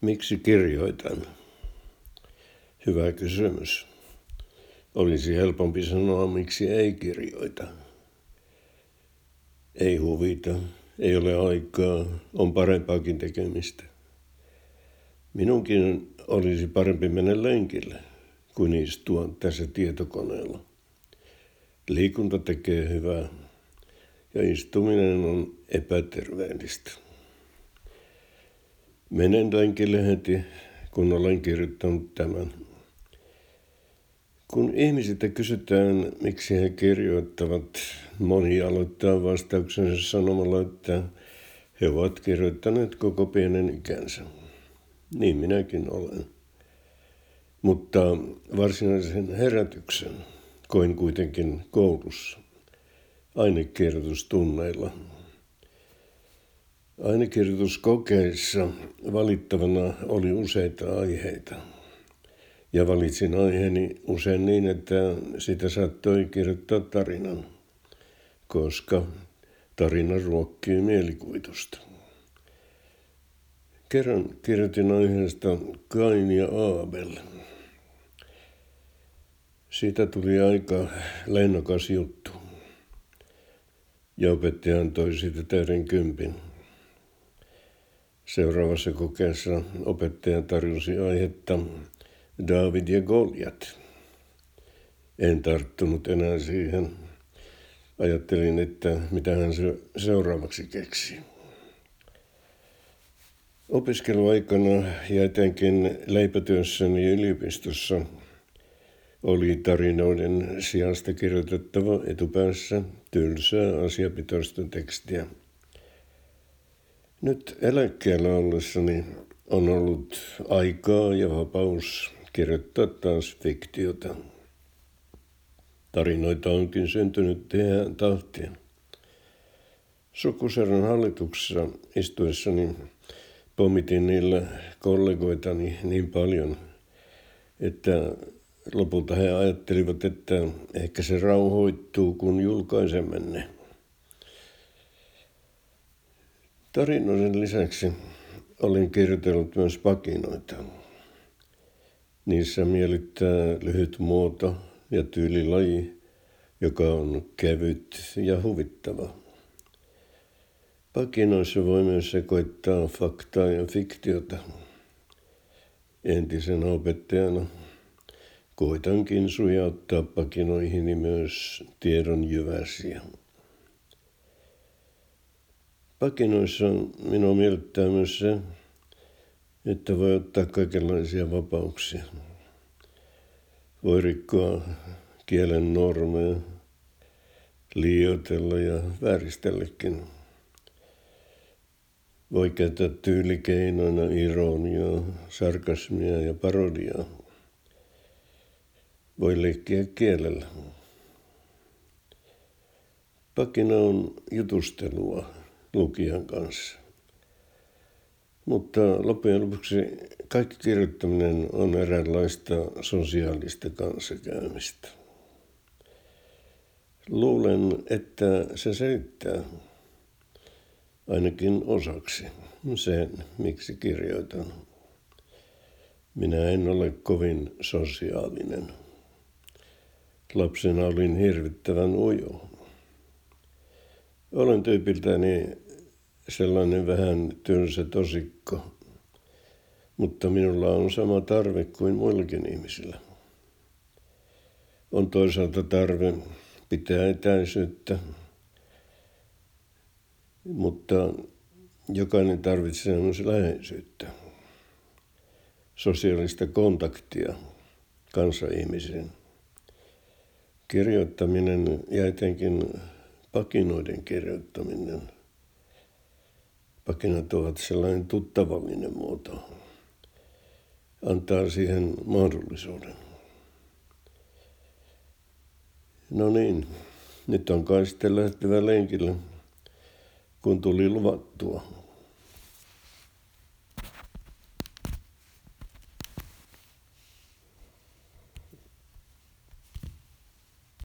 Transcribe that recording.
Miksi kirjoitan? Hyvä kysymys. Olisi helpompi sanoa, miksi ei kirjoita. Ei huvita, ei ole aikaa, on parempaakin tekemistä. Minunkin olisi parempi mennä lenkille kuin istua tässä tietokoneella. Liikunta tekee hyvää ja istuminen on epäterveellistä. Menen lenkille heti, kun olen kirjoittanut tämän. Kun ihmisiltä kysytään, miksi he kirjoittavat, moni aloittaa vastauksensa sanomalla, että he ovat kirjoittaneet koko pienen ikänsä. Niin minäkin olen. Mutta varsinaisen herätyksen koin kuitenkin koulussa, ainekirjoitustunneilla. Ainekirjoituskokeissa valittavana oli useita aiheita. Ja valitsin aiheeni usein niin, että sitä saattoi kirjoittaa tarinan, koska tarina ruokkii mielikuvitusta. Kerran kirjoitin aiheesta Kain ja Aabel. Siitä tuli aika lennokas juttu. Ja opettaja antoi siitä täyden kympin. Seuraavassa kokeessa opettaja tarjosi aihetta David ja Goliat. En tarttunut enää siihen. Ajattelin, että mitä hän seuraavaksi keksi. Opiskeluaikana ja etenkin leipätyössäni yliopistossa oli tarinoiden sijasta kirjoitettava etupäässä tylsää asiapitoista tekstiä. Nyt eläkkeellä ollessani on ollut aikaa ja vapaus kirjoittaa taas fiktiota. Tarinoita onkin syntynyt tehdään tahtia. Sukuserran hallituksessa istuessani pommitin niillä kollegoitani niin paljon, että lopulta he ajattelivat, että ehkä se rauhoittuu, kun julkaisemme ne. Tarinoiden lisäksi olin kirjoitellut myös pakinoita. Niissä miellyttää lyhyt muoto ja tyylilaji, joka on kevyt ja huvittava. Pakinoissa voi myös sekoittaa faktaa ja fiktiota. Entisenä opettajana koitankin sujauttaa pakinoihini myös tiedon jyväsiä. Pakinoissa minua miellyttää myös se, että voi ottaa kaikenlaisia vapauksia. Voi rikkoa kielen normeja, liioitella ja vääristelläkin. Voi käyttää tyylikeinoina ironiaa, sarkasmia ja parodiaa. Voi leikkiä kielellä. Pakina on jutustelua lukijan kanssa. Mutta loppujen lopuksi kaikki kirjoittaminen on eräänlaista sosiaalista kanssakäymistä. Luulen, että se selittää ainakin osaksi sen, miksi kirjoitan. Minä en ole kovin sosiaalinen. Lapsena olin hirvittävän ujo. Olen tyypiltäni sellainen vähän tylsä tosikko, mutta minulla on sama tarve kuin muillakin ihmisillä. On toisaalta tarve pitää etäisyyttä, mutta jokainen tarvitsee myös läheisyyttä, sosiaalista kontaktia kanssaihmisiin. Kirjoittaminen ja etenkin pakinoiden kirjoittaminen. Pakinat ovat sellainen tuttavallinen muoto. Antaa siihen mahdollisuuden. No niin, nyt on kai sitten lähtevä lenkille, kun tuli luvattua.